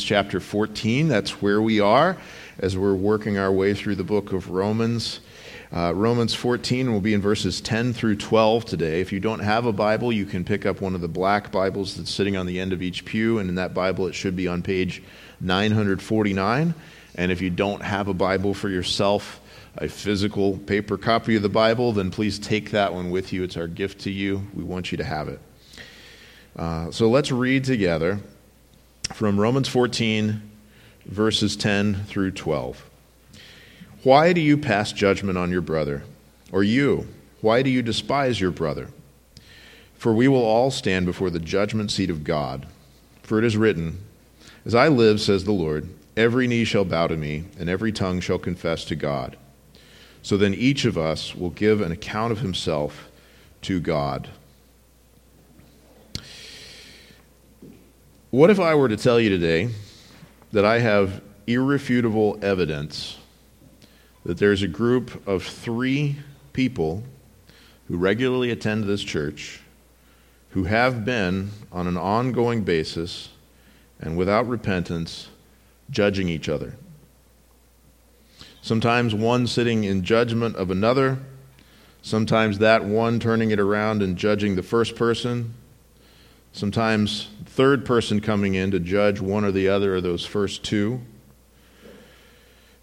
chapter 14. That's where we are as we're working our way through the book of Romans. Uh, Romans 14 will be in verses 10 through 12 today. If you don't have a Bible, you can pick up one of the black Bibles that's sitting on the end of each pew, and in that Bible, it should be on page 949. And if you don't have a Bible for yourself, a physical paper copy of the Bible, then please take that one with you. It's our gift to you. We want you to have it. Uh, so let's read together from Romans 14, verses 10 through 12. Why do you pass judgment on your brother? Or you, why do you despise your brother? For we will all stand before the judgment seat of God. For it is written, As I live, says the Lord, every knee shall bow to me, and every tongue shall confess to God. So then each of us will give an account of himself to God. What if I were to tell you today that I have irrefutable evidence that there's a group of three people who regularly attend this church who have been, on an ongoing basis and without repentance, judging each other? Sometimes one sitting in judgment of another, sometimes that one turning it around and judging the first person, sometimes third person coming in to judge one or the other of those first two.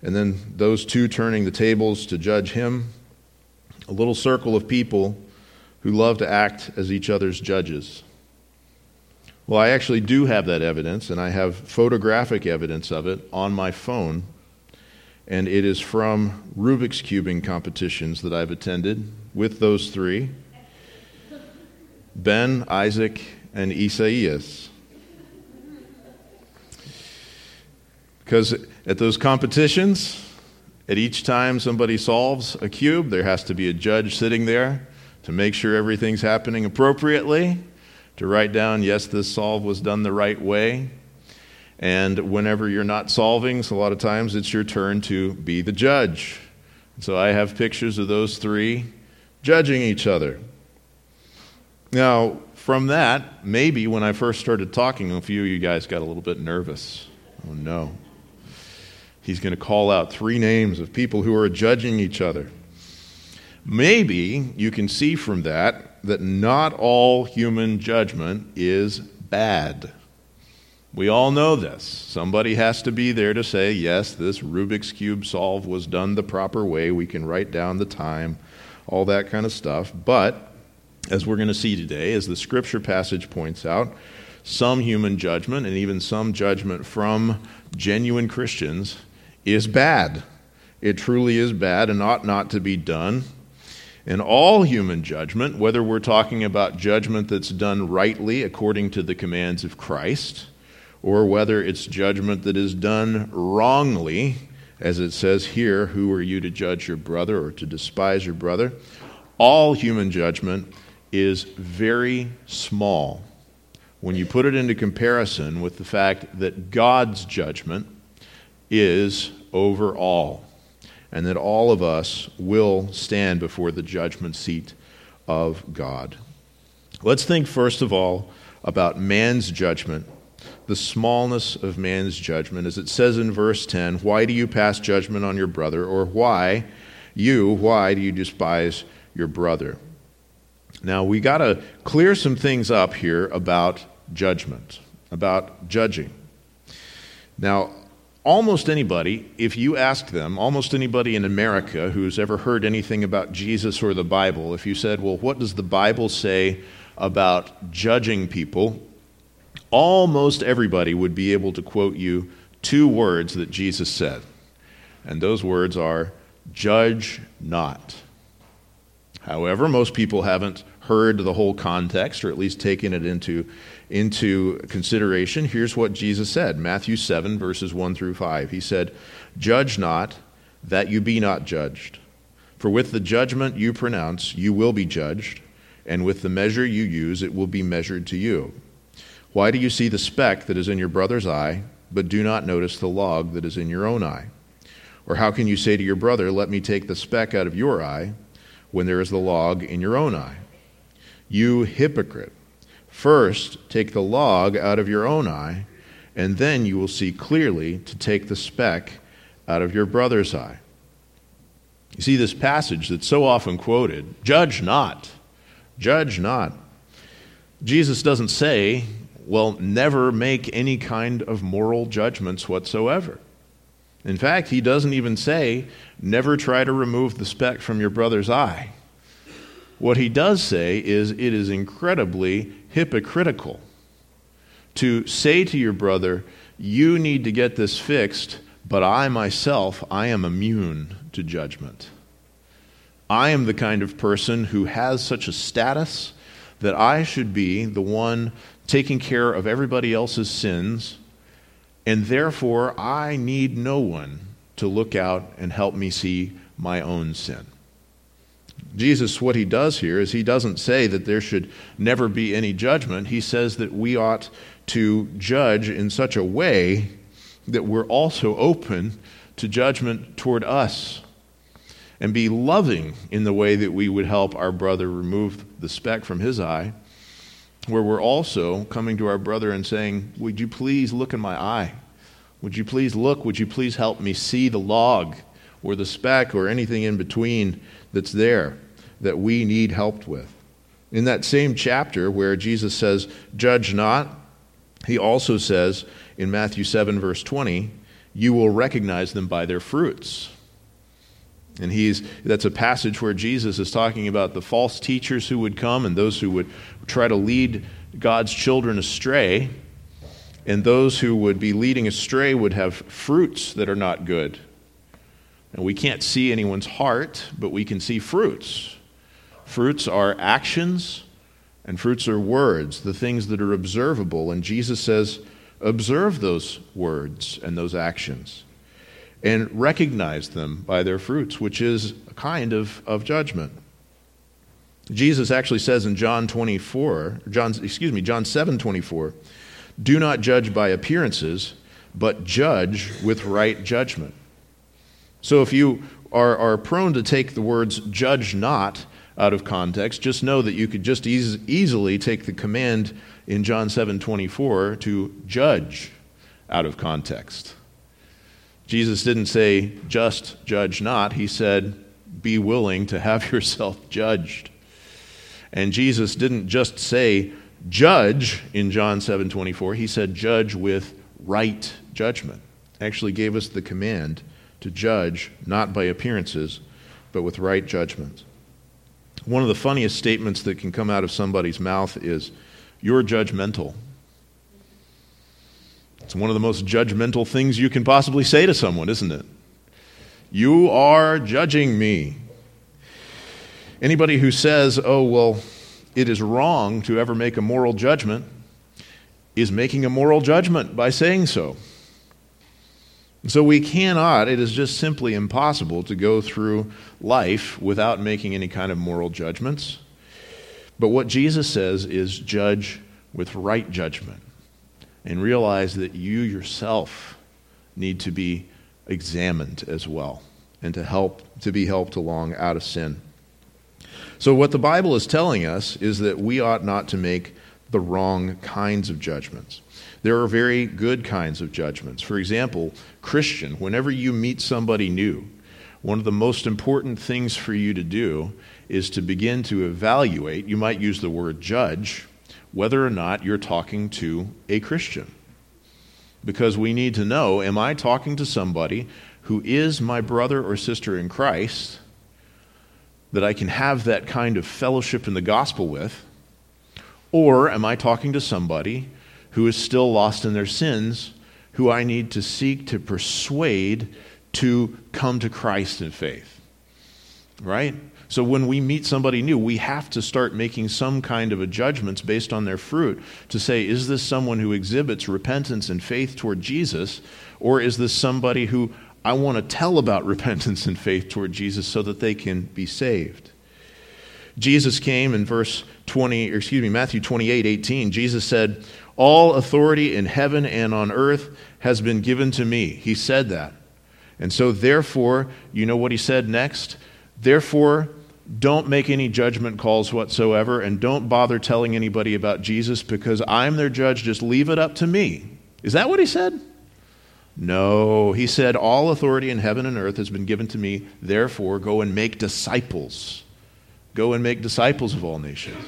And then those two turning the tables to judge him. A little circle of people who love to act as each other's judges. Well, I actually do have that evidence, and I have photographic evidence of it on my phone. And it is from Rubik's Cubing competitions that I've attended with those three Ben, Isaac, and Isaias. Because at those competitions, at each time somebody solves a cube, there has to be a judge sitting there to make sure everything's happening appropriately, to write down, yes, this solve was done the right way. And whenever you're not solving, so a lot of times it's your turn to be the judge. So I have pictures of those three judging each other. Now, from that, maybe when I first started talking, a few of you guys got a little bit nervous. Oh no. He's going to call out three names of people who are judging each other. Maybe you can see from that that not all human judgment is bad. We all know this. Somebody has to be there to say, yes, this Rubik's Cube solve was done the proper way. We can write down the time, all that kind of stuff. But as we're going to see today, as the scripture passage points out, some human judgment and even some judgment from genuine Christians is bad. It truly is bad and ought not to be done. And all human judgment, whether we're talking about judgment that's done rightly according to the commands of Christ, or whether it's judgment that is done wrongly, as it says here, who are you to judge your brother or to despise your brother? All human judgment is very small when you put it into comparison with the fact that God's judgment is over all, and that all of us will stand before the judgment seat of God. Let's think first of all about man's judgment, the smallness of man's judgment. As it says in verse 10, why do you pass judgment on your brother? Or why, you, why do you despise your brother? Now, we got to clear some things up here about judgment, about judging. Now, almost anybody, if you ask them, almost anybody in America who's ever heard anything about Jesus or the Bible, if you said, Well, what does the Bible say about judging people? Almost everybody would be able to quote you two words that Jesus said. And those words are, Judge not. However, most people haven't heard the whole context or at least taken it into, into consideration. Here's what Jesus said Matthew 7, verses 1 through 5. He said, Judge not, that you be not judged. For with the judgment you pronounce, you will be judged, and with the measure you use, it will be measured to you. Why do you see the speck that is in your brother's eye, but do not notice the log that is in your own eye? Or how can you say to your brother, Let me take the speck out of your eye, when there is the log in your own eye? You hypocrite, first take the log out of your own eye, and then you will see clearly to take the speck out of your brother's eye. You see, this passage that's so often quoted judge not, judge not. Jesus doesn't say, well, never make any kind of moral judgments whatsoever. In fact, he doesn't even say, never try to remove the speck from your brother's eye. What he does say is, it is incredibly hypocritical to say to your brother, you need to get this fixed, but I myself, I am immune to judgment. I am the kind of person who has such a status that I should be the one taking care of everybody else's sins, and therefore I need no one to look out and help me see my own sin. Jesus, what he does here is he doesn't say that there should never be any judgment. He says that we ought to judge in such a way that we're also open to judgment toward us and be loving in the way that we would help our brother remove the speck from his eye, where we're also coming to our brother and saying, Would you please look in my eye? Would you please look? Would you please help me see the log or the speck or anything in between that's there that we need help with? In that same chapter where Jesus says, Judge not, he also says in Matthew 7, verse 20, You will recognize them by their fruits. And he's, that's a passage where Jesus is talking about the false teachers who would come and those who would try to lead God's children astray. And those who would be leading astray would have fruits that are not good. And we can't see anyone's heart, but we can see fruits. Fruits are actions, and fruits are words, the things that are observable. And Jesus says, observe those words and those actions and recognize them by their fruits, which is a kind of, of judgment. Jesus actually says in John 24, John, excuse me, John 7 24, do not judge by appearances, but judge with right judgment. So if you are, are prone to take the words judge not out of context, just know that you could just eas- easily take the command in John 7 24 to judge out of context. Jesus didn't say, just judge not. He said, be willing to have yourself judged. And Jesus didn't just say, judge in John 7 24. He said, judge with right judgment. Actually gave us the command to judge not by appearances, but with right judgment. One of the funniest statements that can come out of somebody's mouth is, You're judgmental. It's one of the most judgmental things you can possibly say to someone, isn't it? You are judging me. Anybody who says, oh, well, it is wrong to ever make a moral judgment is making a moral judgment by saying so. So we cannot, it is just simply impossible to go through life without making any kind of moral judgments. But what Jesus says is judge with right judgment and realize that you yourself need to be examined as well and to help to be helped along out of sin. So what the Bible is telling us is that we ought not to make the wrong kinds of judgments. There are very good kinds of judgments. For example, Christian, whenever you meet somebody new, one of the most important things for you to do is to begin to evaluate, you might use the word judge, whether or not you're talking to a Christian. Because we need to know am I talking to somebody who is my brother or sister in Christ that I can have that kind of fellowship in the gospel with? Or am I talking to somebody who is still lost in their sins who I need to seek to persuade to come to Christ in faith? Right? So when we meet somebody new, we have to start making some kind of a judgments based on their fruit to say, is this someone who exhibits repentance and faith toward Jesus, or is this somebody who I want to tell about repentance and faith toward Jesus so that they can be saved? Jesus came in verse 20, or excuse me, Matthew 28, 18. Jesus said, All authority in heaven and on earth has been given to me. He said that. And so, therefore, you know what he said next? Therefore, don't make any judgment calls whatsoever and don't bother telling anybody about Jesus because I'm their judge. Just leave it up to me. Is that what he said? No, he said, All authority in heaven and earth has been given to me. Therefore, go and make disciples. Go and make disciples of all nations.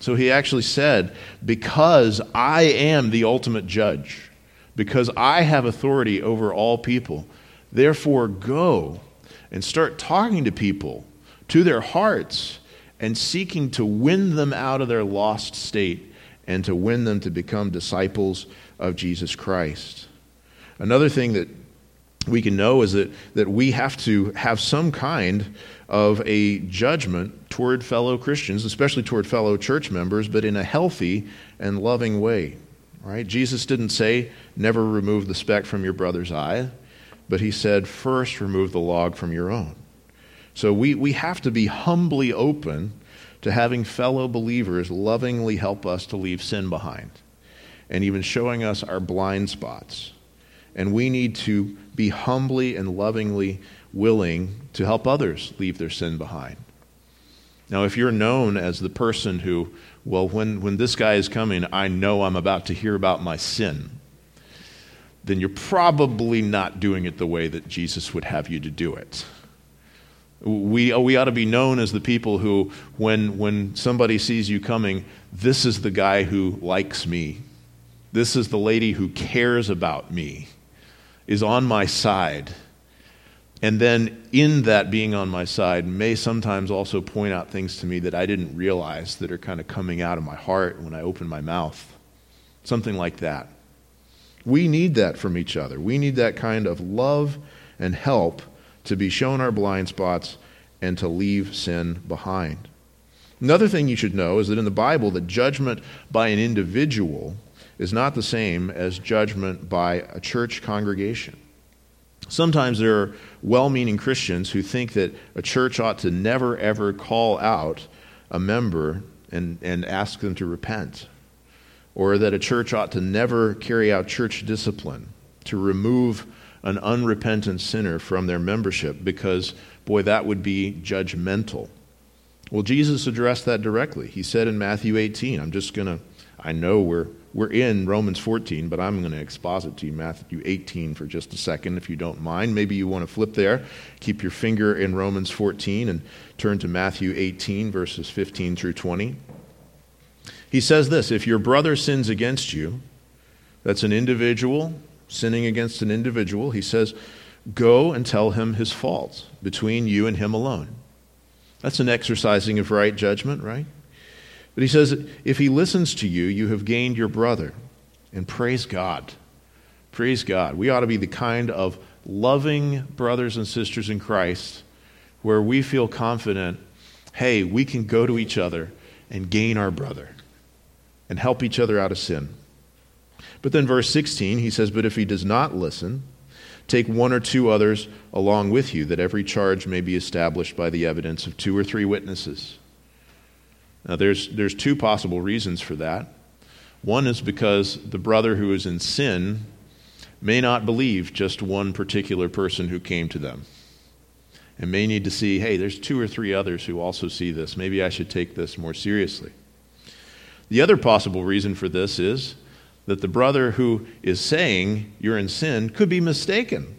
So he actually said, Because I am the ultimate judge, because I have authority over all people, therefore go and start talking to people, to their hearts, and seeking to win them out of their lost state and to win them to become disciples of Jesus Christ. Another thing that we can know is that, that we have to have some kind of a judgment toward fellow Christians, especially toward fellow church members, but in a healthy and loving way. Right? Jesus didn't say, never remove the speck from your brother's eye, but he said, first remove the log from your own. So we, we have to be humbly open to having fellow believers lovingly help us to leave sin behind and even showing us our blind spots. And we need to be humbly and lovingly willing to help others leave their sin behind. Now, if you're known as the person who, well, when, when this guy is coming, I know I'm about to hear about my sin, then you're probably not doing it the way that Jesus would have you to do it. We, we ought to be known as the people who, when, when somebody sees you coming, this is the guy who likes me. This is the lady who cares about me, is on my side and then, in that being on my side, may sometimes also point out things to me that I didn't realize that are kind of coming out of my heart when I open my mouth. Something like that. We need that from each other. We need that kind of love and help to be shown our blind spots and to leave sin behind. Another thing you should know is that in the Bible, the judgment by an individual is not the same as judgment by a church congregation. Sometimes there are well meaning Christians who think that a church ought to never, ever call out a member and, and ask them to repent, or that a church ought to never carry out church discipline to remove an unrepentant sinner from their membership because, boy, that would be judgmental. Well, Jesus addressed that directly. He said in Matthew 18, I'm just going to, I know we're we're in Romans 14, but I'm going to exposit to you Matthew 18 for just a second, if you don't mind. Maybe you want to flip there, keep your finger in Romans 14, and turn to Matthew 18, verses 15 through 20. He says this If your brother sins against you, that's an individual sinning against an individual, he says, Go and tell him his fault between you and him alone. That's an exercising of right judgment, right? But he says, if he listens to you, you have gained your brother. And praise God. Praise God. We ought to be the kind of loving brothers and sisters in Christ where we feel confident hey, we can go to each other and gain our brother and help each other out of sin. But then, verse 16, he says, But if he does not listen, take one or two others along with you, that every charge may be established by the evidence of two or three witnesses. Now, there's, there's two possible reasons for that. One is because the brother who is in sin may not believe just one particular person who came to them and may need to see, hey, there's two or three others who also see this. Maybe I should take this more seriously. The other possible reason for this is that the brother who is saying you're in sin could be mistaken.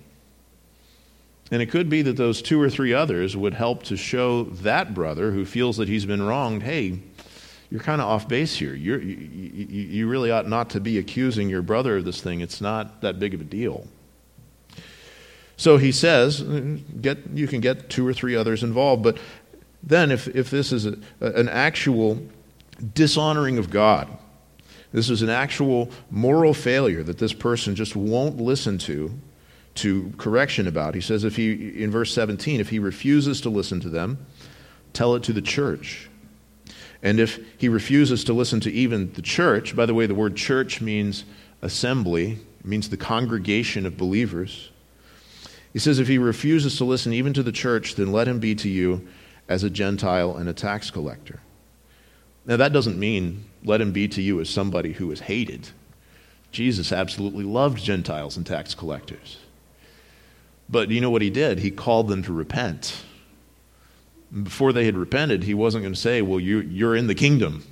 And it could be that those two or three others would help to show that brother who feels that he's been wronged hey, you're kind of off base here. You're, you, you, you really ought not to be accusing your brother of this thing. It's not that big of a deal. So he says, get, you can get two or three others involved. But then, if, if this is a, an actual dishonoring of God, this is an actual moral failure that this person just won't listen to, to correction about. He says, if he, in verse 17, if he refuses to listen to them, tell it to the church. And if he refuses to listen to even the church, by the way, the word church means assembly, means the congregation of believers. He says, if he refuses to listen even to the church, then let him be to you as a Gentile and a tax collector. Now, that doesn't mean let him be to you as somebody who is hated. Jesus absolutely loved Gentiles and tax collectors. But you know what he did? He called them to repent. Before they had repented, he wasn't going to say, Well, you, you're in the kingdom.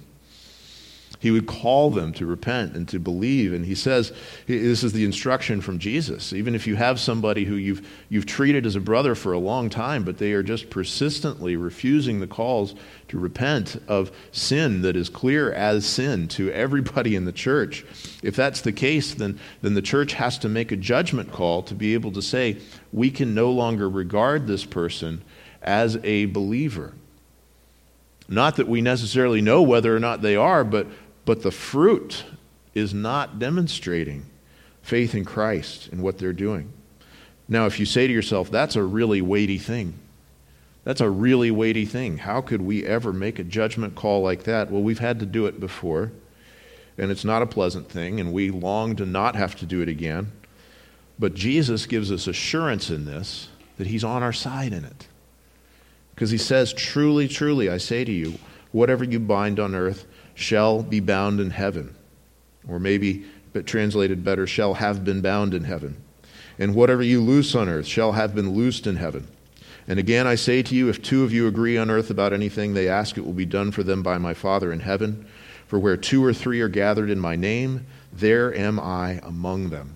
He would call them to repent and to believe. And he says, this is the instruction from Jesus. Even if you have somebody who you've, you've treated as a brother for a long time, but they are just persistently refusing the calls to repent of sin that is clear as sin to everybody in the church, if that's the case, then, then the church has to make a judgment call to be able to say, we can no longer regard this person as a believer. Not that we necessarily know whether or not they are, but but the fruit is not demonstrating faith in Christ and what they're doing. Now, if you say to yourself, that's a really weighty thing, that's a really weighty thing. How could we ever make a judgment call like that? Well, we've had to do it before, and it's not a pleasant thing, and we long to not have to do it again. But Jesus gives us assurance in this that He's on our side in it. Because He says, Truly, truly, I say to you, whatever you bind on earth shall be bound in heaven. Or maybe, but translated better, shall have been bound in heaven. And whatever you loose on earth shall have been loosed in heaven. And again, I say to you, if two of you agree on earth about anything they ask, it will be done for them by my Father in heaven. For where two or three are gathered in my name, there am I among them.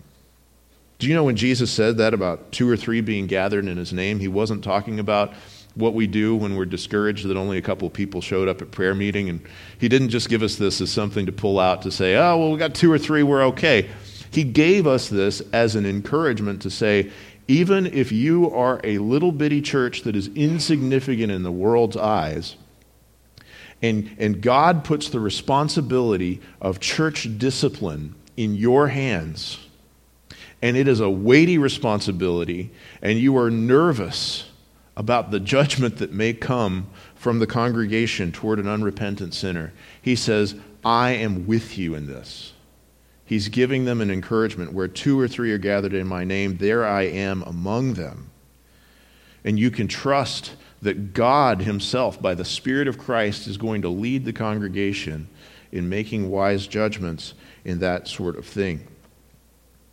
Do you know when Jesus said that about two or three being gathered in his name, he wasn't talking about what we do when we're discouraged that only a couple of people showed up at prayer meeting. And he didn't just give us this as something to pull out to say, oh, well, we got two or three, we're okay. He gave us this as an encouragement to say, even if you are a little bitty church that is insignificant in the world's eyes, and, and God puts the responsibility of church discipline in your hands, and it is a weighty responsibility, and you are nervous about the judgment that may come from the congregation toward an unrepentant sinner. He says, I am with you in this. He's giving them an encouragement where two or three are gathered in my name, there I am among them. And you can trust that God Himself, by the Spirit of Christ, is going to lead the congregation in making wise judgments in that sort of thing.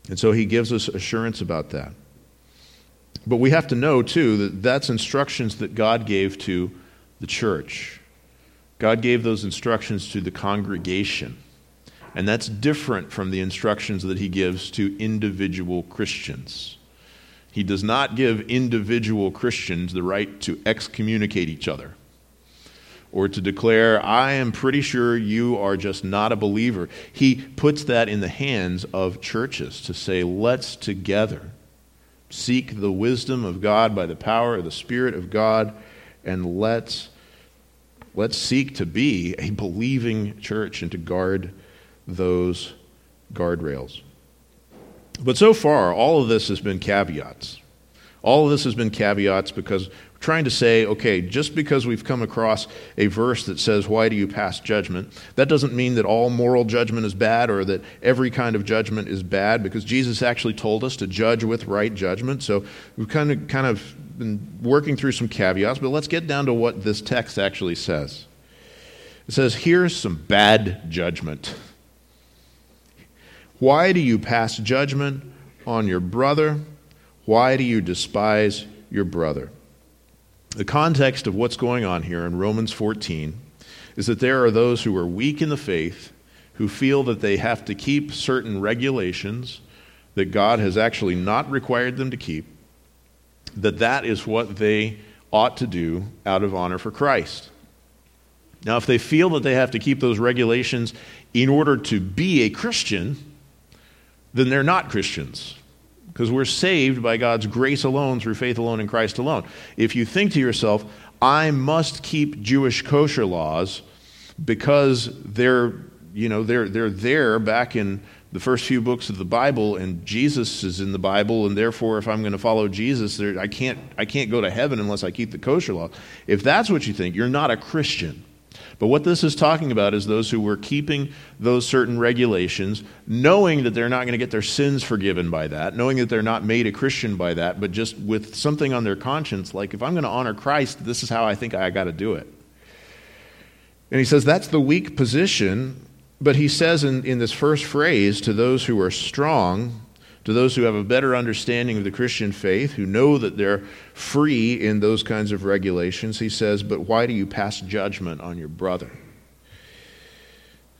And so He gives us assurance about that. But we have to know, too, that that's instructions that God gave to the church. God gave those instructions to the congregation. And that's different from the instructions that he gives to individual Christians. He does not give individual Christians the right to excommunicate each other or to declare, I am pretty sure you are just not a believer. He puts that in the hands of churches to say, let's together seek the wisdom of God by the power of the Spirit of God, and let's, let's seek to be a believing church and to guard those guardrails. But so far, all of this has been caveats. All of this has been caveats because trying to say, okay, just because we've come across a verse that says, Why do you pass judgment? That doesn't mean that all moral judgment is bad or that every kind of judgment is bad, because Jesus actually told us to judge with right judgment. So we've kind of, kind of been working through some caveats, but let's get down to what this text actually says. It says, Here's some bad judgment. Why do you pass judgment on your brother? Why do you despise your brother? The context of what's going on here in Romans 14 is that there are those who are weak in the faith who feel that they have to keep certain regulations that God has actually not required them to keep, that that is what they ought to do out of honor for Christ. Now, if they feel that they have to keep those regulations in order to be a Christian, then they're not Christians because we're saved by God's grace alone through faith alone in Christ alone. If you think to yourself, I must keep Jewish kosher laws because they're, you know, they're, they're there back in the first few books of the Bible, and Jesus is in the Bible, and therefore, if I'm going to follow Jesus, there, I, can't, I can't go to heaven unless I keep the kosher law. If that's what you think, you're not a Christian. But what this is talking about is those who were keeping those certain regulations, knowing that they're not going to get their sins forgiven by that, knowing that they're not made a Christian by that, but just with something on their conscience, like if I'm going to honor Christ, this is how I think I got to do it. And he says that's the weak position, but he says in, in this first phrase to those who are strong, to those who have a better understanding of the Christian faith, who know that they're free in those kinds of regulations, he says, But why do you pass judgment on your brother?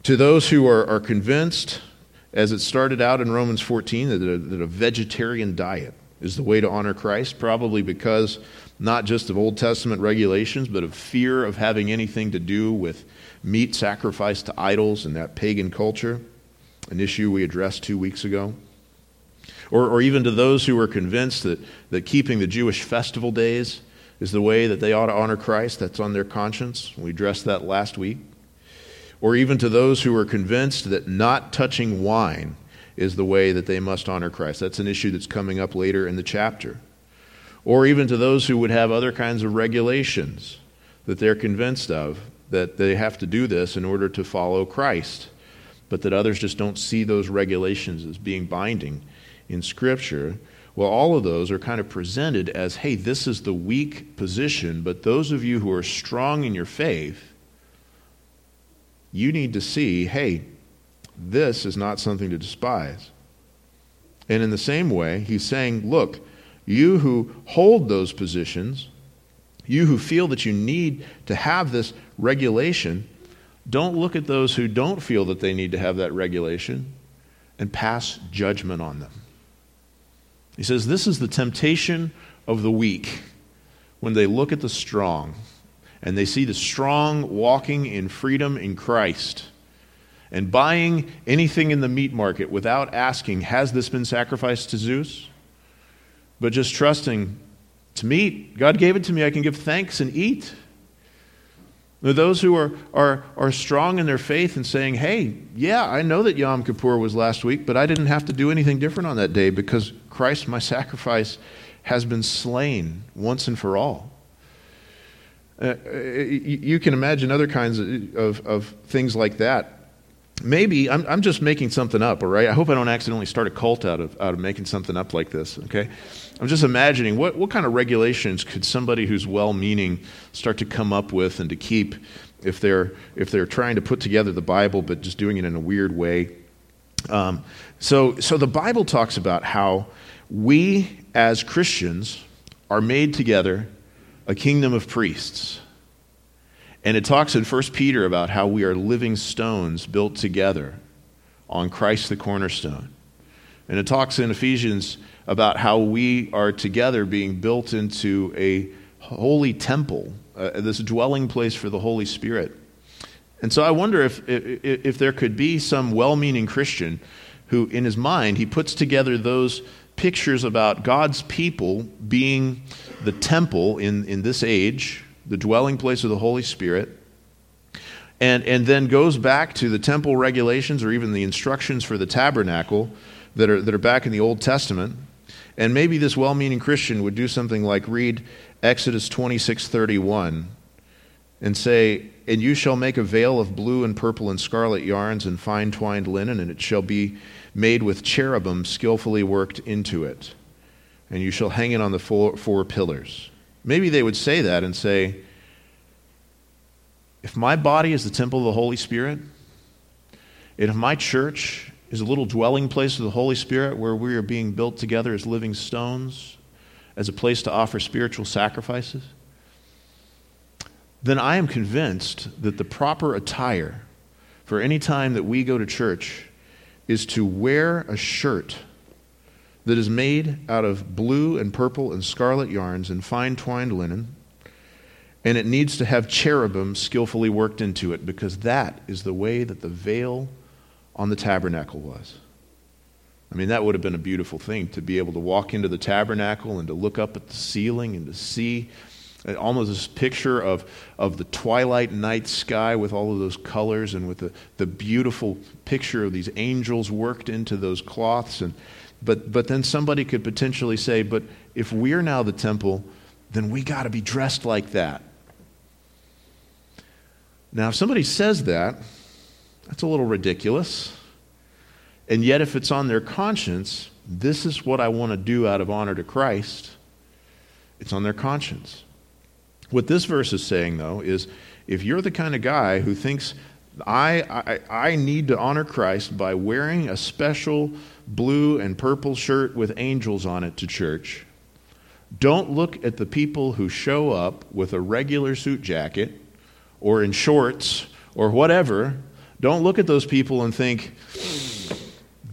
To those who are, are convinced, as it started out in Romans 14, that a, that a vegetarian diet is the way to honor Christ, probably because not just of Old Testament regulations, but of fear of having anything to do with meat sacrificed to idols in that pagan culture, an issue we addressed two weeks ago. Or, or even to those who are convinced that, that keeping the Jewish festival days is the way that they ought to honor Christ, that's on their conscience. We addressed that last week. Or even to those who are convinced that not touching wine is the way that they must honor Christ. That's an issue that's coming up later in the chapter. Or even to those who would have other kinds of regulations that they're convinced of that they have to do this in order to follow Christ, but that others just don't see those regulations as being binding in Scripture. Well, all of those are kind of presented as hey, this is the weak position, but those of you who are strong in your faith, you need to see hey, this is not something to despise. And in the same way, he's saying, look, you who hold those positions, you who feel that you need to have this regulation, don't look at those who don't feel that they need to have that regulation and pass judgment on them. He says, This is the temptation of the weak when they look at the strong and they see the strong walking in freedom in Christ and buying anything in the meat market without asking, Has this been sacrificed to Zeus? But just trusting to meat. God gave it to me. I can give thanks and eat. Those who are, are, are strong in their faith and saying, hey, yeah, I know that Yom Kippur was last week, but I didn't have to do anything different on that day because Christ, my sacrifice, has been slain once and for all. Uh, you can imagine other kinds of, of, of things like that maybe I'm, I'm just making something up all right? I hope i don't accidentally start a cult out of, out of making something up like this okay? I'm just imagining what, what kind of regulations could somebody who's well-meaning start to come up with and to keep if they're if they're trying to put together the bible but just doing it in a weird way? Um, so so the bible talks about how we as christians are made together a kingdom of priests and it talks in 1 Peter about how we are living stones built together on Christ the cornerstone. And it talks in Ephesians about how we are together being built into a holy temple, uh, this dwelling place for the Holy Spirit. And so I wonder if, if, if there could be some well meaning Christian who, in his mind, he puts together those pictures about God's people being the temple in, in this age the dwelling place of the Holy Spirit, and, and then goes back to the temple regulations or even the instructions for the tabernacle that are, that are back in the Old Testament. And maybe this well meaning Christian would do something like read Exodus 26 31 and say, And you shall make a veil of blue and purple and scarlet yarns and fine twined linen, and it shall be made with cherubim skillfully worked into it. And you shall hang it on the four, four pillars. Maybe they would say that and say, if my body is the temple of the Holy Spirit, and if my church is a little dwelling place of the Holy Spirit where we are being built together as living stones, as a place to offer spiritual sacrifices, then I am convinced that the proper attire for any time that we go to church is to wear a shirt that is made out of blue and purple and scarlet yarns and fine twined linen. And it needs to have cherubim skillfully worked into it because that is the way that the veil on the tabernacle was. I mean, that would have been a beautiful thing to be able to walk into the tabernacle and to look up at the ceiling and to see uh, almost this picture of, of the twilight night sky with all of those colors and with the, the beautiful picture of these angels worked into those cloths. And, but, but then somebody could potentially say, but if we're now the temple, then we got to be dressed like that. Now, if somebody says that, that's a little ridiculous. And yet, if it's on their conscience, this is what I want to do out of honor to Christ, it's on their conscience. What this verse is saying, though, is if you're the kind of guy who thinks I, I, need to honor Christ by wearing a special blue and purple shirt with angels on it to church. Don't look at the people who show up with a regular suit jacket or in shorts or whatever, Don't look at those people and think,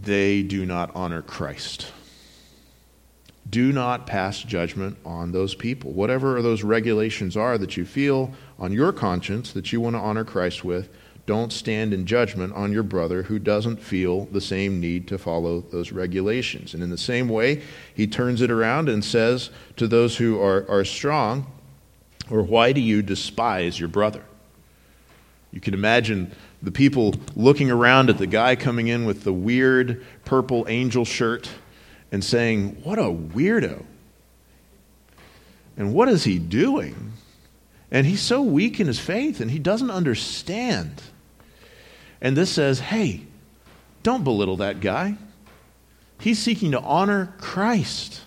they do not honor Christ. Do not pass judgment on those people. Whatever those regulations are that you feel on your conscience that you want to honor Christ with, don't stand in judgment on your brother who doesn't feel the same need to follow those regulations. And in the same way, he turns it around and says to those who are, are strong, or why do you despise your brother? You can imagine the people looking around at the guy coming in with the weird purple angel shirt and saying, What a weirdo. And what is he doing? And he's so weak in his faith and he doesn't understand. And this says, hey, don't belittle that guy. He's seeking to honor Christ.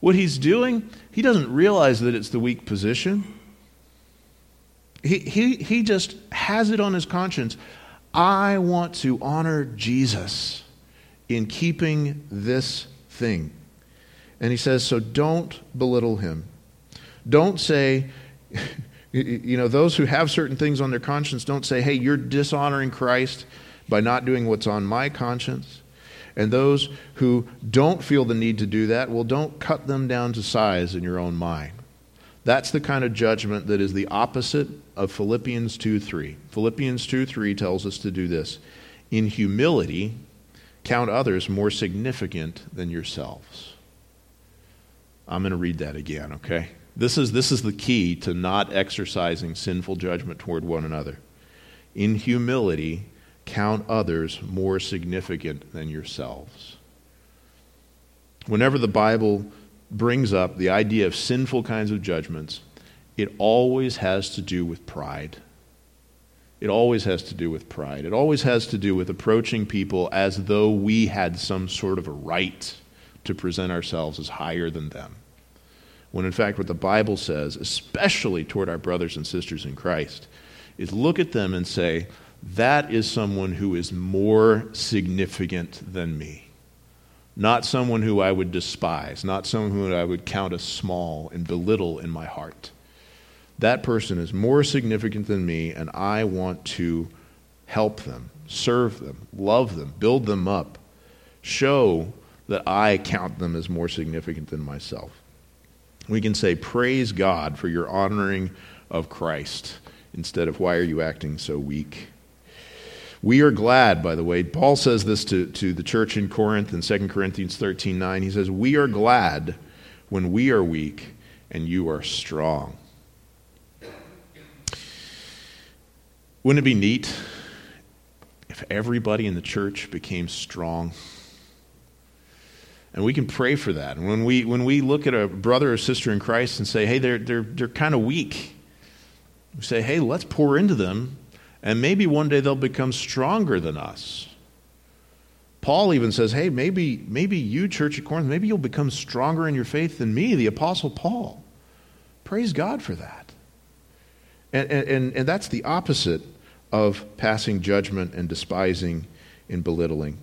What he's doing, he doesn't realize that it's the weak position. He, he, he just has it on his conscience. I want to honor Jesus in keeping this thing. And he says, so don't belittle him. Don't say, You know, those who have certain things on their conscience don't say, hey, you're dishonoring Christ by not doing what's on my conscience. And those who don't feel the need to do that, well, don't cut them down to size in your own mind. That's the kind of judgment that is the opposite of Philippians 2 3. Philippians 2 3 tells us to do this. In humility, count others more significant than yourselves. I'm going to read that again, okay? This is, this is the key to not exercising sinful judgment toward one another. In humility, count others more significant than yourselves. Whenever the Bible brings up the idea of sinful kinds of judgments, it always has to do with pride. It always has to do with pride. It always has to do with approaching people as though we had some sort of a right to present ourselves as higher than them. When in fact, what the Bible says, especially toward our brothers and sisters in Christ, is look at them and say, that is someone who is more significant than me. Not someone who I would despise, not someone who I would count as small and belittle in my heart. That person is more significant than me, and I want to help them, serve them, love them, build them up, show that I count them as more significant than myself we can say, Praise God for your honoring of Christ, instead of why are you acting so weak? We are glad, by the way. Paul says this to, to the church in Corinth in 2 Corinthians 13 9. He says, We are glad when we are weak and you are strong. Wouldn't it be neat if everybody in the church became strong? And we can pray for that. And when we, when we look at a brother or sister in Christ and say, hey, they're, they're, they're kind of weak, we say, hey, let's pour into them, and maybe one day they'll become stronger than us. Paul even says, hey, maybe, maybe you, Church at Corinth, maybe you'll become stronger in your faith than me, the Apostle Paul. Praise God for that. And, and, and that's the opposite of passing judgment and despising and belittling.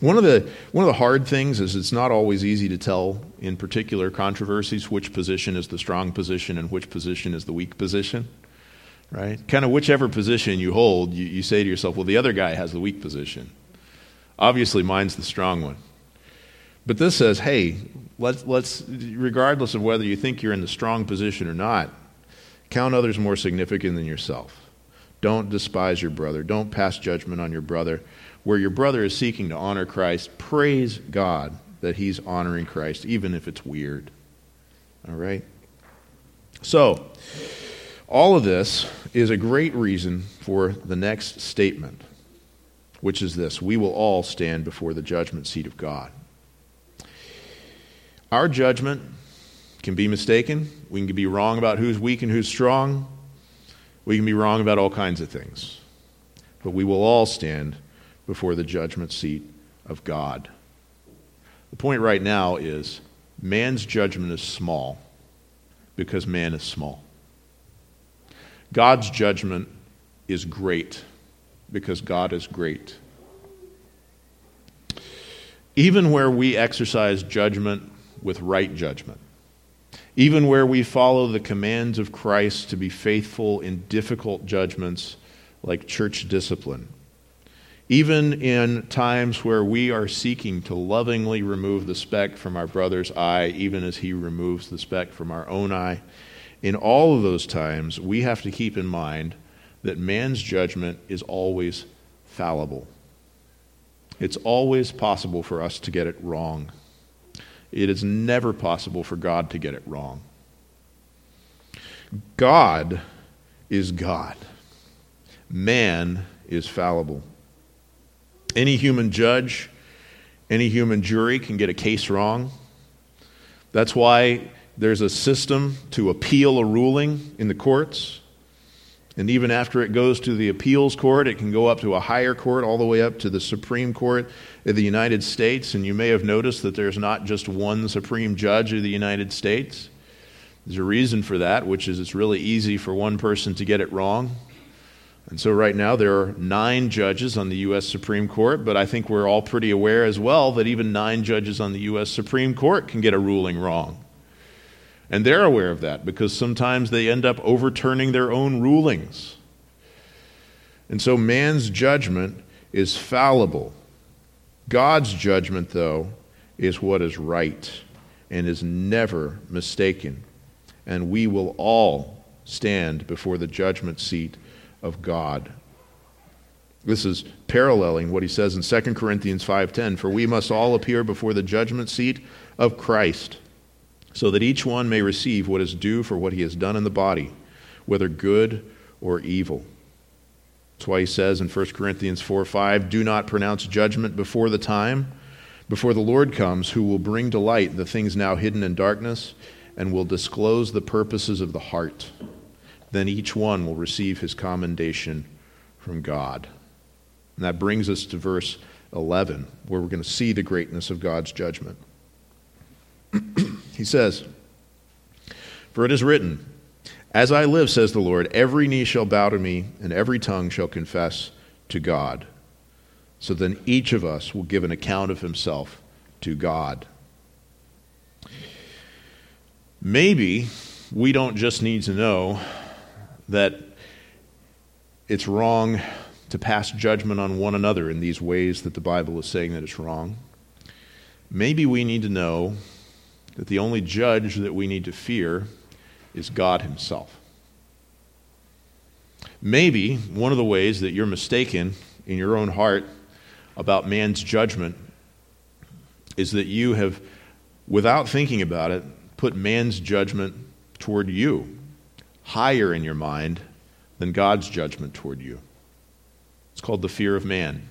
One of, the, one of the hard things is it's not always easy to tell in particular controversies which position is the strong position and which position is the weak position, right? Kind of whichever position you hold, you, you say to yourself, well, the other guy has the weak position. Obviously, mine's the strong one. But this says, hey, let's, let's, regardless of whether you think you're in the strong position or not, count others more significant than yourself. Don't despise your brother. Don't pass judgment on your brother where your brother is seeking to honor Christ, praise God that he's honoring Christ, even if it's weird. All right? So, all of this is a great reason for the next statement, which is this We will all stand before the judgment seat of God. Our judgment can be mistaken. We can be wrong about who's weak and who's strong. We can be wrong about all kinds of things. But we will all stand before the judgment seat of God. The point right now is man's judgment is small because man is small. God's judgment is great because God is great. Even where we exercise judgment with right judgment, even where we follow the commands of Christ to be faithful in difficult judgments, like church discipline. Even in times where we are seeking to lovingly remove the speck from our brother's eye, even as he removes the speck from our own eye, in all of those times, we have to keep in mind that man's judgment is always fallible. It's always possible for us to get it wrong. It is never possible for God to get it wrong. God is God, man is fallible. Any human judge, any human jury can get a case wrong. That's why there's a system to appeal a ruling in the courts. And even after it goes to the appeals court, it can go up to a higher court, all the way up to the Supreme Court of the United States. And you may have noticed that there's not just one Supreme Judge of the United States. There's a reason for that, which is it's really easy for one person to get it wrong. And so, right now, there are nine judges on the U.S. Supreme Court, but I think we're all pretty aware as well that even nine judges on the U.S. Supreme Court can get a ruling wrong. And they're aware of that because sometimes they end up overturning their own rulings. And so man's judgment is fallible. God's judgment, though, is what is right and is never mistaken. And we will all stand before the judgment seat of God. This is paralleling what he says in 2 Corinthians 5:10, for we must all appear before the judgment seat of Christ so that each one may receive what is due for what he has done in the body, whether good or evil. That's why he says in 1 Corinthians 4 5, Do not pronounce judgment before the time, before the Lord comes, who will bring to light the things now hidden in darkness and will disclose the purposes of the heart. Then each one will receive his commendation from God. And that brings us to verse 11, where we're going to see the greatness of God's judgment. He says, For it is written, As I live, says the Lord, every knee shall bow to me, and every tongue shall confess to God. So then each of us will give an account of himself to God. Maybe we don't just need to know that it's wrong to pass judgment on one another in these ways that the Bible is saying that it's wrong. Maybe we need to know that the only judge that we need to fear is God Himself. Maybe one of the ways that you're mistaken in your own heart about man's judgment is that you have, without thinking about it, put man's judgment toward you higher in your mind than God's judgment toward you. It's called the fear of man.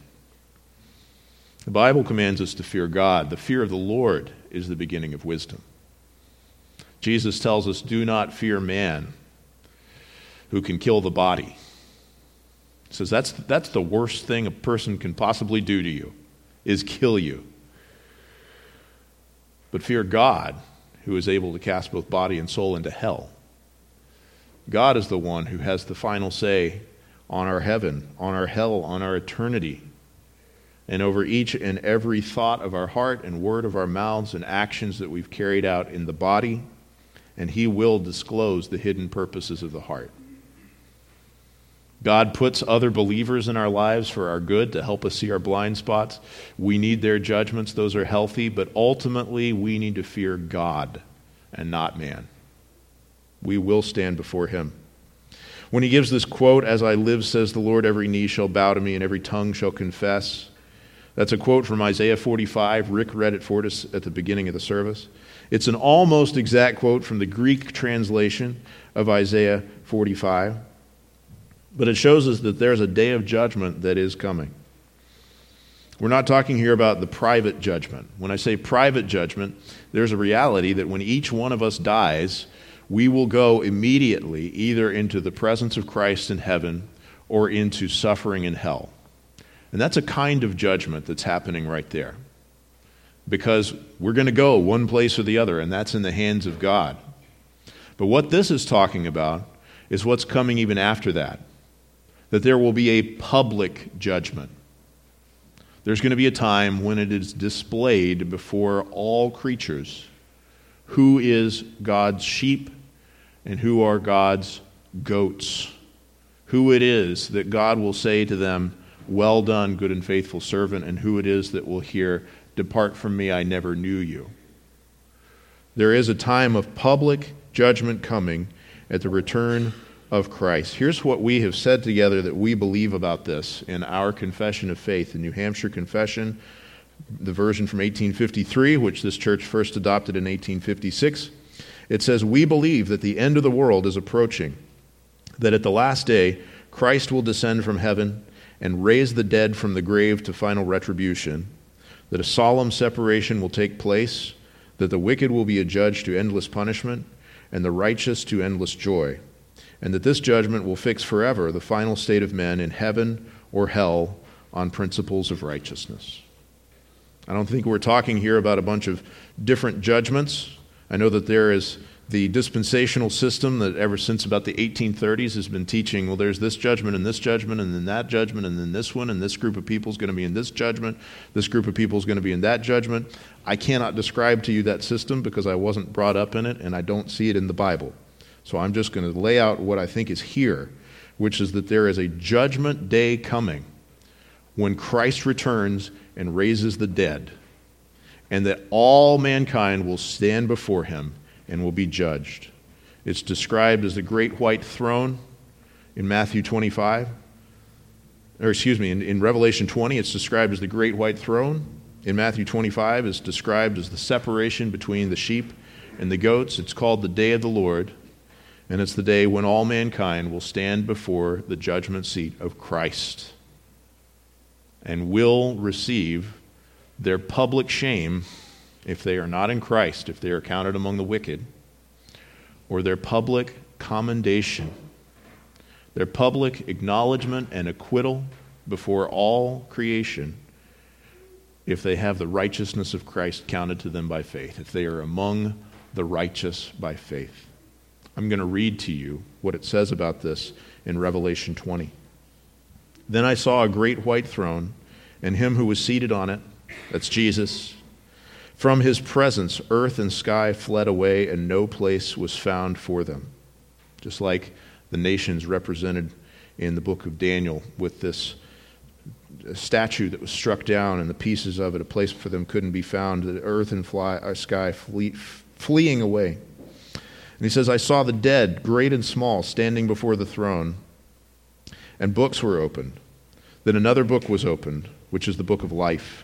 The Bible commands us to fear God. The fear of the Lord is the beginning of wisdom. Jesus tells us, Do not fear man who can kill the body. He says that's, that's the worst thing a person can possibly do to you, is kill you. But fear God, who is able to cast both body and soul into hell. God is the one who has the final say on our heaven, on our hell, on our eternity and over each and every thought of our heart and word of our mouths and actions that we've carried out in the body, and He will disclose the hidden purposes of the heart. God puts other believers in our lives for our good to help us see our blind spots. We need their judgments, those are healthy, but ultimately we need to fear God and not man. We will stand before Him. When he gives this quote, As I live, says the Lord, every knee shall bow to me and every tongue shall confess. That's a quote from Isaiah 45. Rick read it for us at the beginning of the service. It's an almost exact quote from the Greek translation of Isaiah 45. But it shows us that there's a day of judgment that is coming. We're not talking here about the private judgment. When I say private judgment, there's a reality that when each one of us dies, we will go immediately either into the presence of Christ in heaven or into suffering in hell. And that's a kind of judgment that's happening right there. Because we're going to go one place or the other, and that's in the hands of God. But what this is talking about is what's coming even after that that there will be a public judgment. There's going to be a time when it is displayed before all creatures who is God's sheep and who are God's goats. who it is that God will say to them, Well done, good and faithful servant, and who it is that will hear, Depart from me, I never knew you. There is a time of public judgment coming at the return of Christ. Here's what we have said together that we believe about this in our confession of faith, the New Hampshire Confession, the version from 1853, which this church first adopted in 1856. It says, We believe that the end of the world is approaching, that at the last day, Christ will descend from heaven and raise the dead from the grave to final retribution, that a solemn separation will take place, that the wicked will be adjudged to endless punishment, and the righteous to endless joy, and that this judgment will fix forever the final state of men in heaven or hell on principles of righteousness. I don't think we're talking here about a bunch of different judgments. I know that there is the dispensational system that ever since about the 1830s has been teaching well there's this judgment and this judgment and then that judgment and then this one and this group of people is going to be in this judgment this group of people is going to be in that judgment. I cannot describe to you that system because i wasn't brought up in it and i don't see it in the bible. So i'm just going to lay out what i think is here which is that there is a judgment day coming when christ returns and raises the dead and that all mankind will stand before him and will be judged. It's described as the great white throne in Matthew 25. Or, excuse me, in, in, Revelation 20, it's described as the great white throne. In Matthew 25, it's described as the separation between the sheep and the goats. It's called the day of the Lord, and it's the day when all mankind will stand before the judgment seat of Christ and will receive their public shame if they are not in Christ, if they are counted among the wicked, or their public commendation, their public acknowledgement and acquittal before all creation, if they have the righteousness of Christ counted to them by faith, if they are among the righteous by faith. I'm going to read to you what it says about this in Revelation 20. Then I saw a great white throne, and him who was seated on it, that's Jesus from his presence, earth and sky fled away, and no place was found for them. Just like the nations represented in the book of Daniel with this statue that was struck down and the pieces of it, a place for them couldn't be found, the earth and fly, uh, sky flee, fleeing away. And he says, I saw the dead, great and small, standing before the throne, and books were opened. Then another book was opened, which is the book of life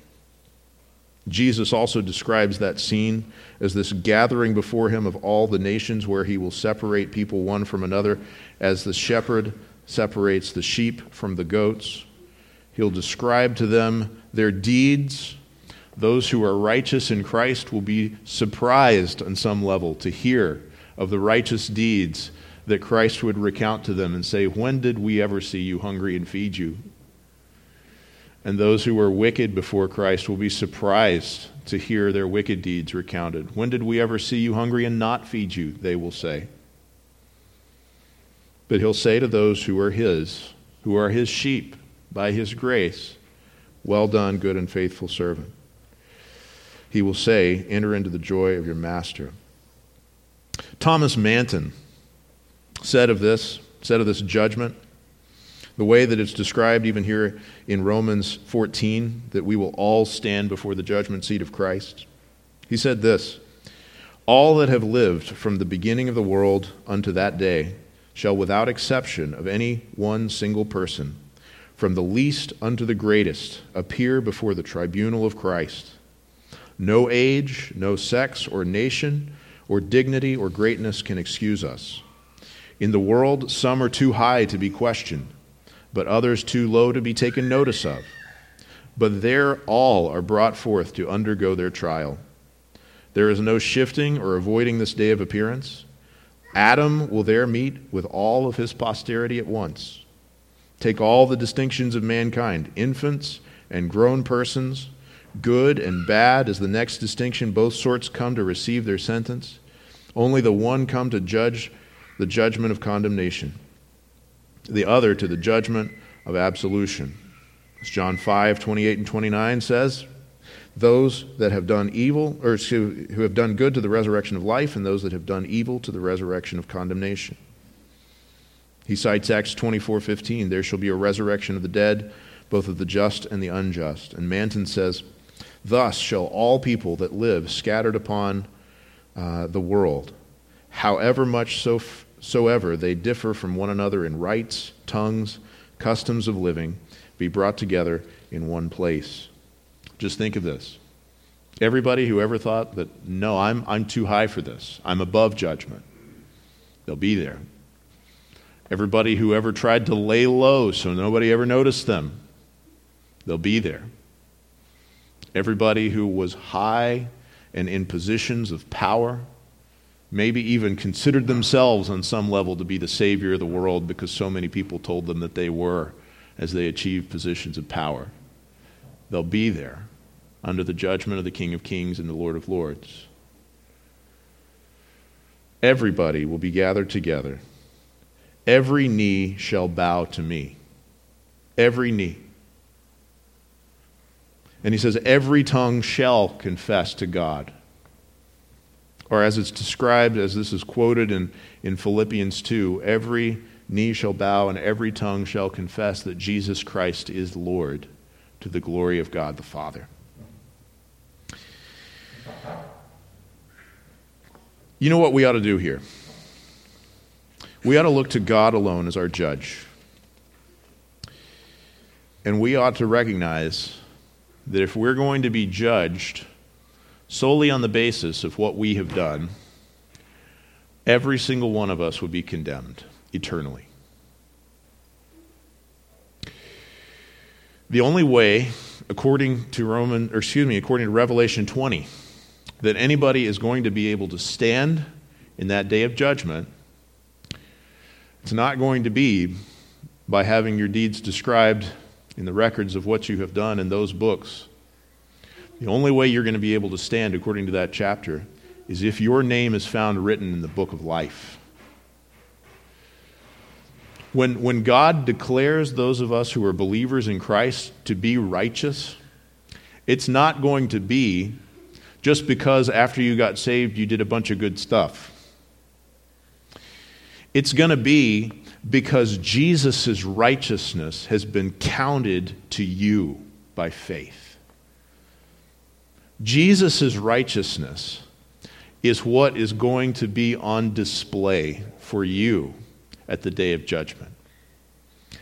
Jesus also describes that scene as this gathering before him of all the nations where he will separate people one from another as the shepherd separates the sheep from the goats. He'll describe to them their deeds. Those who are righteous in Christ will be surprised on some level to hear of the righteous deeds that Christ would recount to them and say, When did we ever see you hungry and feed you? And those who were wicked before Christ will be surprised to hear their wicked deeds recounted. When did we ever see you hungry and not feed you? They will say. But he'll say to those who are his, who are his sheep by his grace, Well done, good and faithful servant. He will say, Enter into the joy of your master. Thomas Manton said of this, said of this judgment, the way that it's described, even here in Romans 14, that we will all stand before the judgment seat of Christ. He said this All that have lived from the beginning of the world unto that day shall, without exception of any one single person, from the least unto the greatest, appear before the tribunal of Christ. No age, no sex or nation, or dignity or greatness can excuse us. In the world, some are too high to be questioned but others too low to be taken notice of. But there all are brought forth to undergo their trial. There is no shifting or avoiding this day of appearance. Adam will there meet with all of his posterity at once. Take all the distinctions of mankind, infants and grown persons, good and bad as the next distinction, both sorts come to receive their sentence. Only the one come to judge the judgment of condemnation, the other to the judgment of absolution. As John 5, 28 and 29 says, those that have done evil, or who have done good to the resurrection of life, and those that have done evil to the resurrection of condemnation. He cites Acts 24:15, there shall be a resurrection of the dead, both of the just and the unjust. And Manton says, thus shall all people that live scattered upon uh, the world, however much so soever they differ from one another in rites, tongues, customs of living, be brought together in one place. Just think of this. Everybody who ever thought that, no, I'm, I'm too high for this, I'm above judgment, they'll be there. Everybody who ever tried to lay low so nobody ever noticed them, they'll be there. Everybody who was high and in positions of power, maybe even considered themselves on some level to be the savior of the world because so many people told them that they were as they achieved positions of power. They'll be there under the judgment of the King of Kings and the Lord of Lords. Everybody will be gathered together. Every knee shall bow to me. Every knee. And he says, every tongue shall confess to God. Or as it's described, as this is quoted in, in Philippians 2, every knee shall bow and every tongue shall confess that Jesus Christ is Lord to the glory of God the Father. You know what we ought to do here? We ought to look to God alone as our judge. And we ought to recognize that if we're going to be judged solely on the basis of what we have done, every single one of us would be condemned eternally. The only way, according to Roman, or excuse me, according to Revelation 20, that anybody is going to be able to stand in that day of judgment, it's not going to be by having your deeds described in the records of what you have done in those books. The only way you're going to be able to stand, according to that chapter, is if your name is found written in the book of life. When, when God declares those of us who are believers in Christ to be righteous, it's not going to be just because after you got saved you did a bunch of good stuff. It's going to be because Jesus' righteousness has been counted to you by faith. Jesus' righteousness is what is going to be on display for you at the day of judgment.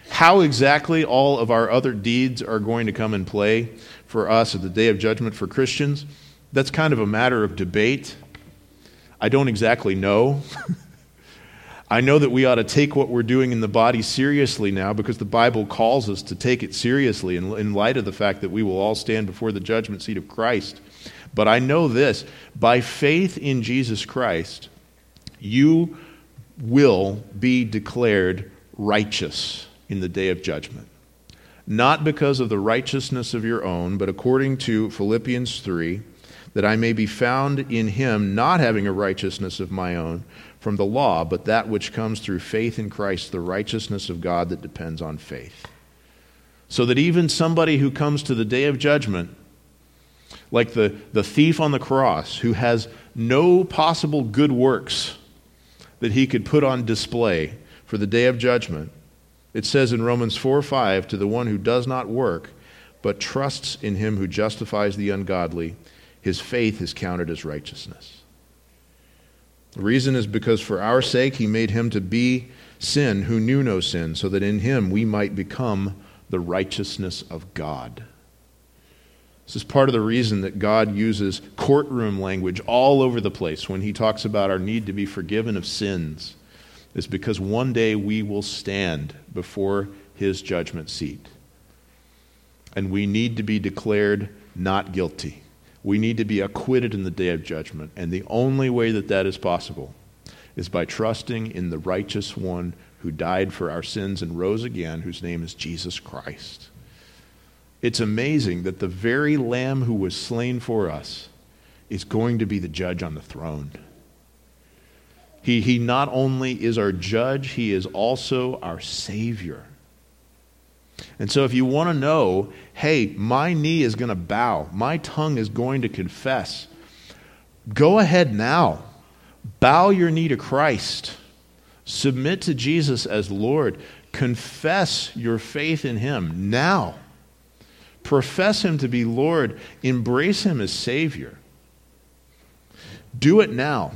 How exactly all of our other deeds are going to come in play for us at the day of judgment for Christians, that's kind of a matter of debate. I don't exactly know. I know that we ought to take what we're doing in the body seriously now because the Bible calls us to take it seriously in, in light of the fact that we will all stand before the judgment seat of Christ. But I know this by faith in Jesus Christ, you will be declared righteous in the day of judgment. Not because of the righteousness of your own, but according to Philippians 3, that I may be found in him, not having a righteousness of my own from the law, but that which comes through faith in Christ, the righteousness of God that depends on faith. So that even somebody who comes to the day of judgment, like the, the thief on the cross, who has no possible good works that he could put on display for the day of judgment, it says in Romans 4 5, to the one who does not work, but trusts in him who justifies the ungodly, his faith is counted as righteousness. The reason is because for our sake he made him to be sin who knew no sin, so that in him we might become the righteousness of God. This is part of the reason that God uses courtroom language all over the place when he talks about our need to be forgiven of sins, is because one day we will stand before his judgment seat. And we need to be declared not guilty. We need to be acquitted in the day of judgment. And the only way that that is possible is by trusting in the righteous one who died for our sins and rose again, whose name is Jesus Christ. It's amazing that the very Lamb who was slain for us is going to be the judge on the throne. He, he not only is our judge, he is also our Savior. And so, if you want to know, hey, my knee is going to bow, my tongue is going to confess, go ahead now. Bow your knee to Christ. Submit to Jesus as Lord. Confess your faith in Him now. Profess Him to be Lord. Embrace Him as Savior. Do it now.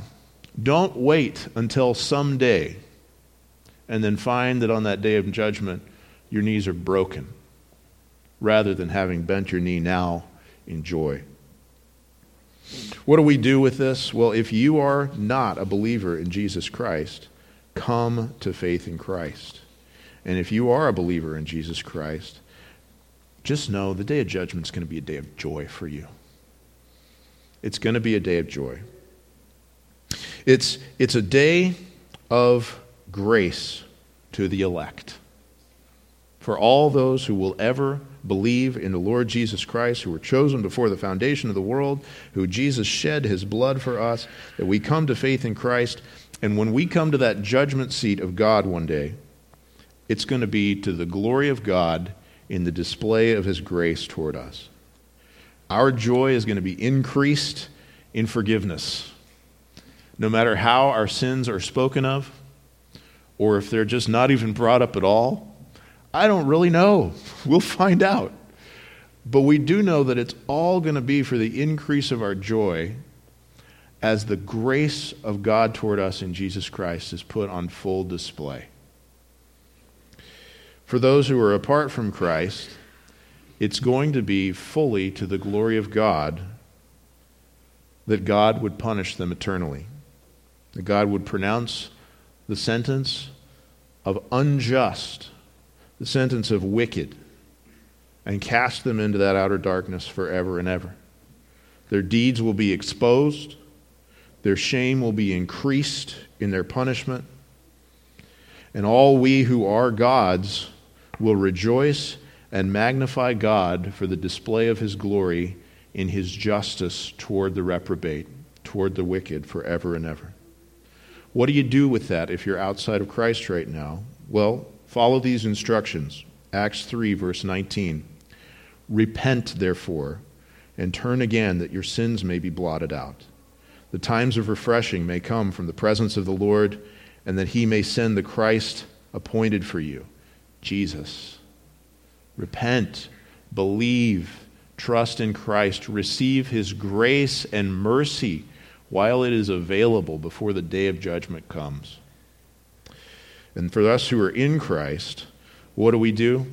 Don't wait until someday and then find that on that day of judgment, your knees are broken rather than having bent your knee now in joy. What do we do with this? Well, if you are not a believer in Jesus Christ, come to faith in Christ. And if you are a believer in Jesus Christ, just know the day of judgment is going to be a day of joy for you. It's going to be a day of joy. It's, it's a day of grace to the elect. For all those who will ever believe in the Lord Jesus Christ, who were chosen before the foundation of the world, who Jesus shed his blood for us, that we come to faith in Christ and when we come to that judgment seat of God one day, it's going to be to the glory of God in the display of His grace toward us. Our joy is going to be increased in forgiveness. No matter how our sins are spoken of, or if they're just not even brought up at all, I don't really know. We'll find out. But we do know that it's all going to be for the increase of our joy as the grace of God toward us in Jesus Christ is put on full display. For those who are apart from Christ, it's going to be fully to the glory of God that God would punish them eternally, that God would pronounce the sentence of unjust, the sentence of wicked, and cast them into that outer darkness forever and ever. Their deeds will be exposed their shame will be increased in their punishment. And all we who are God's will rejoice and magnify God for the display of his glory in his justice toward the reprobate, toward the wicked, forever and ever. What do you do with that if you're outside of Christ right now? Well, follow these instructions. Acts 3, verse 19. Repent, therefore, and turn again that your sins may be blotted out the times of refreshing may come from the presence of the Lord, and that he may send the Christ appointed for you, Jesus. Repent, believe, trust in Christ, receive his grace and mercy while it is available before the day of judgment comes. And for us who are in Christ, what do we do?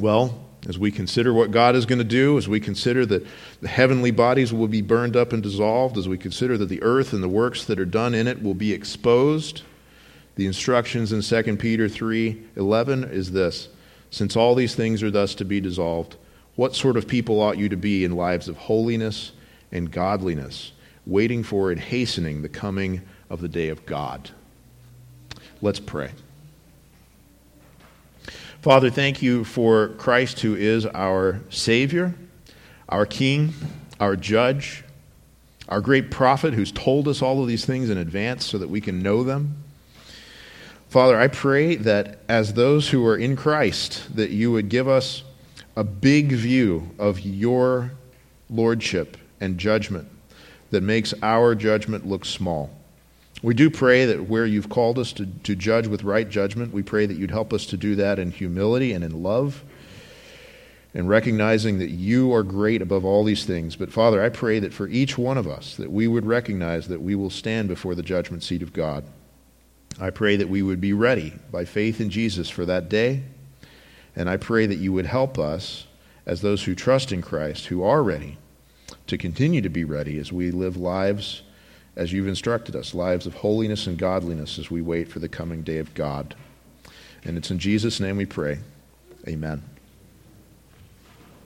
Well, as we consider what God is going to do, as we consider that the heavenly bodies will be burned up and dissolved, as we consider that the earth and the works that are done in it will be exposed, the instructions in 2 Peter 3:11 is this: since all these things are thus to be dissolved, what sort of people ought you to be in lives of holiness and godliness, waiting for and hastening the coming of the day of God? Let's pray. Father, thank you for Christ, who is our Savior, our King, our Judge, our great prophet who's told us all of these things in advance so that we can know them. Father, I pray that as those who are in Christ, that you would give us a big view of your lordship and judgment that makes our judgment look small. We do pray that where you've called us to, to judge with right judgment, we pray that you'd help us to do that in humility and in love and recognizing that you are great above all these things. But Father, I pray that for each one of us, that we would recognize that we will stand before the judgment seat of God. I pray that we would be ready by faith in Jesus for that day. And I pray that you would help us, as those who trust in Christ, who are ready, to continue to be ready as we live lives as you've instructed us, lives of holiness and godliness as we wait for the coming day of God. And it's in Jesus' name we pray. Amen.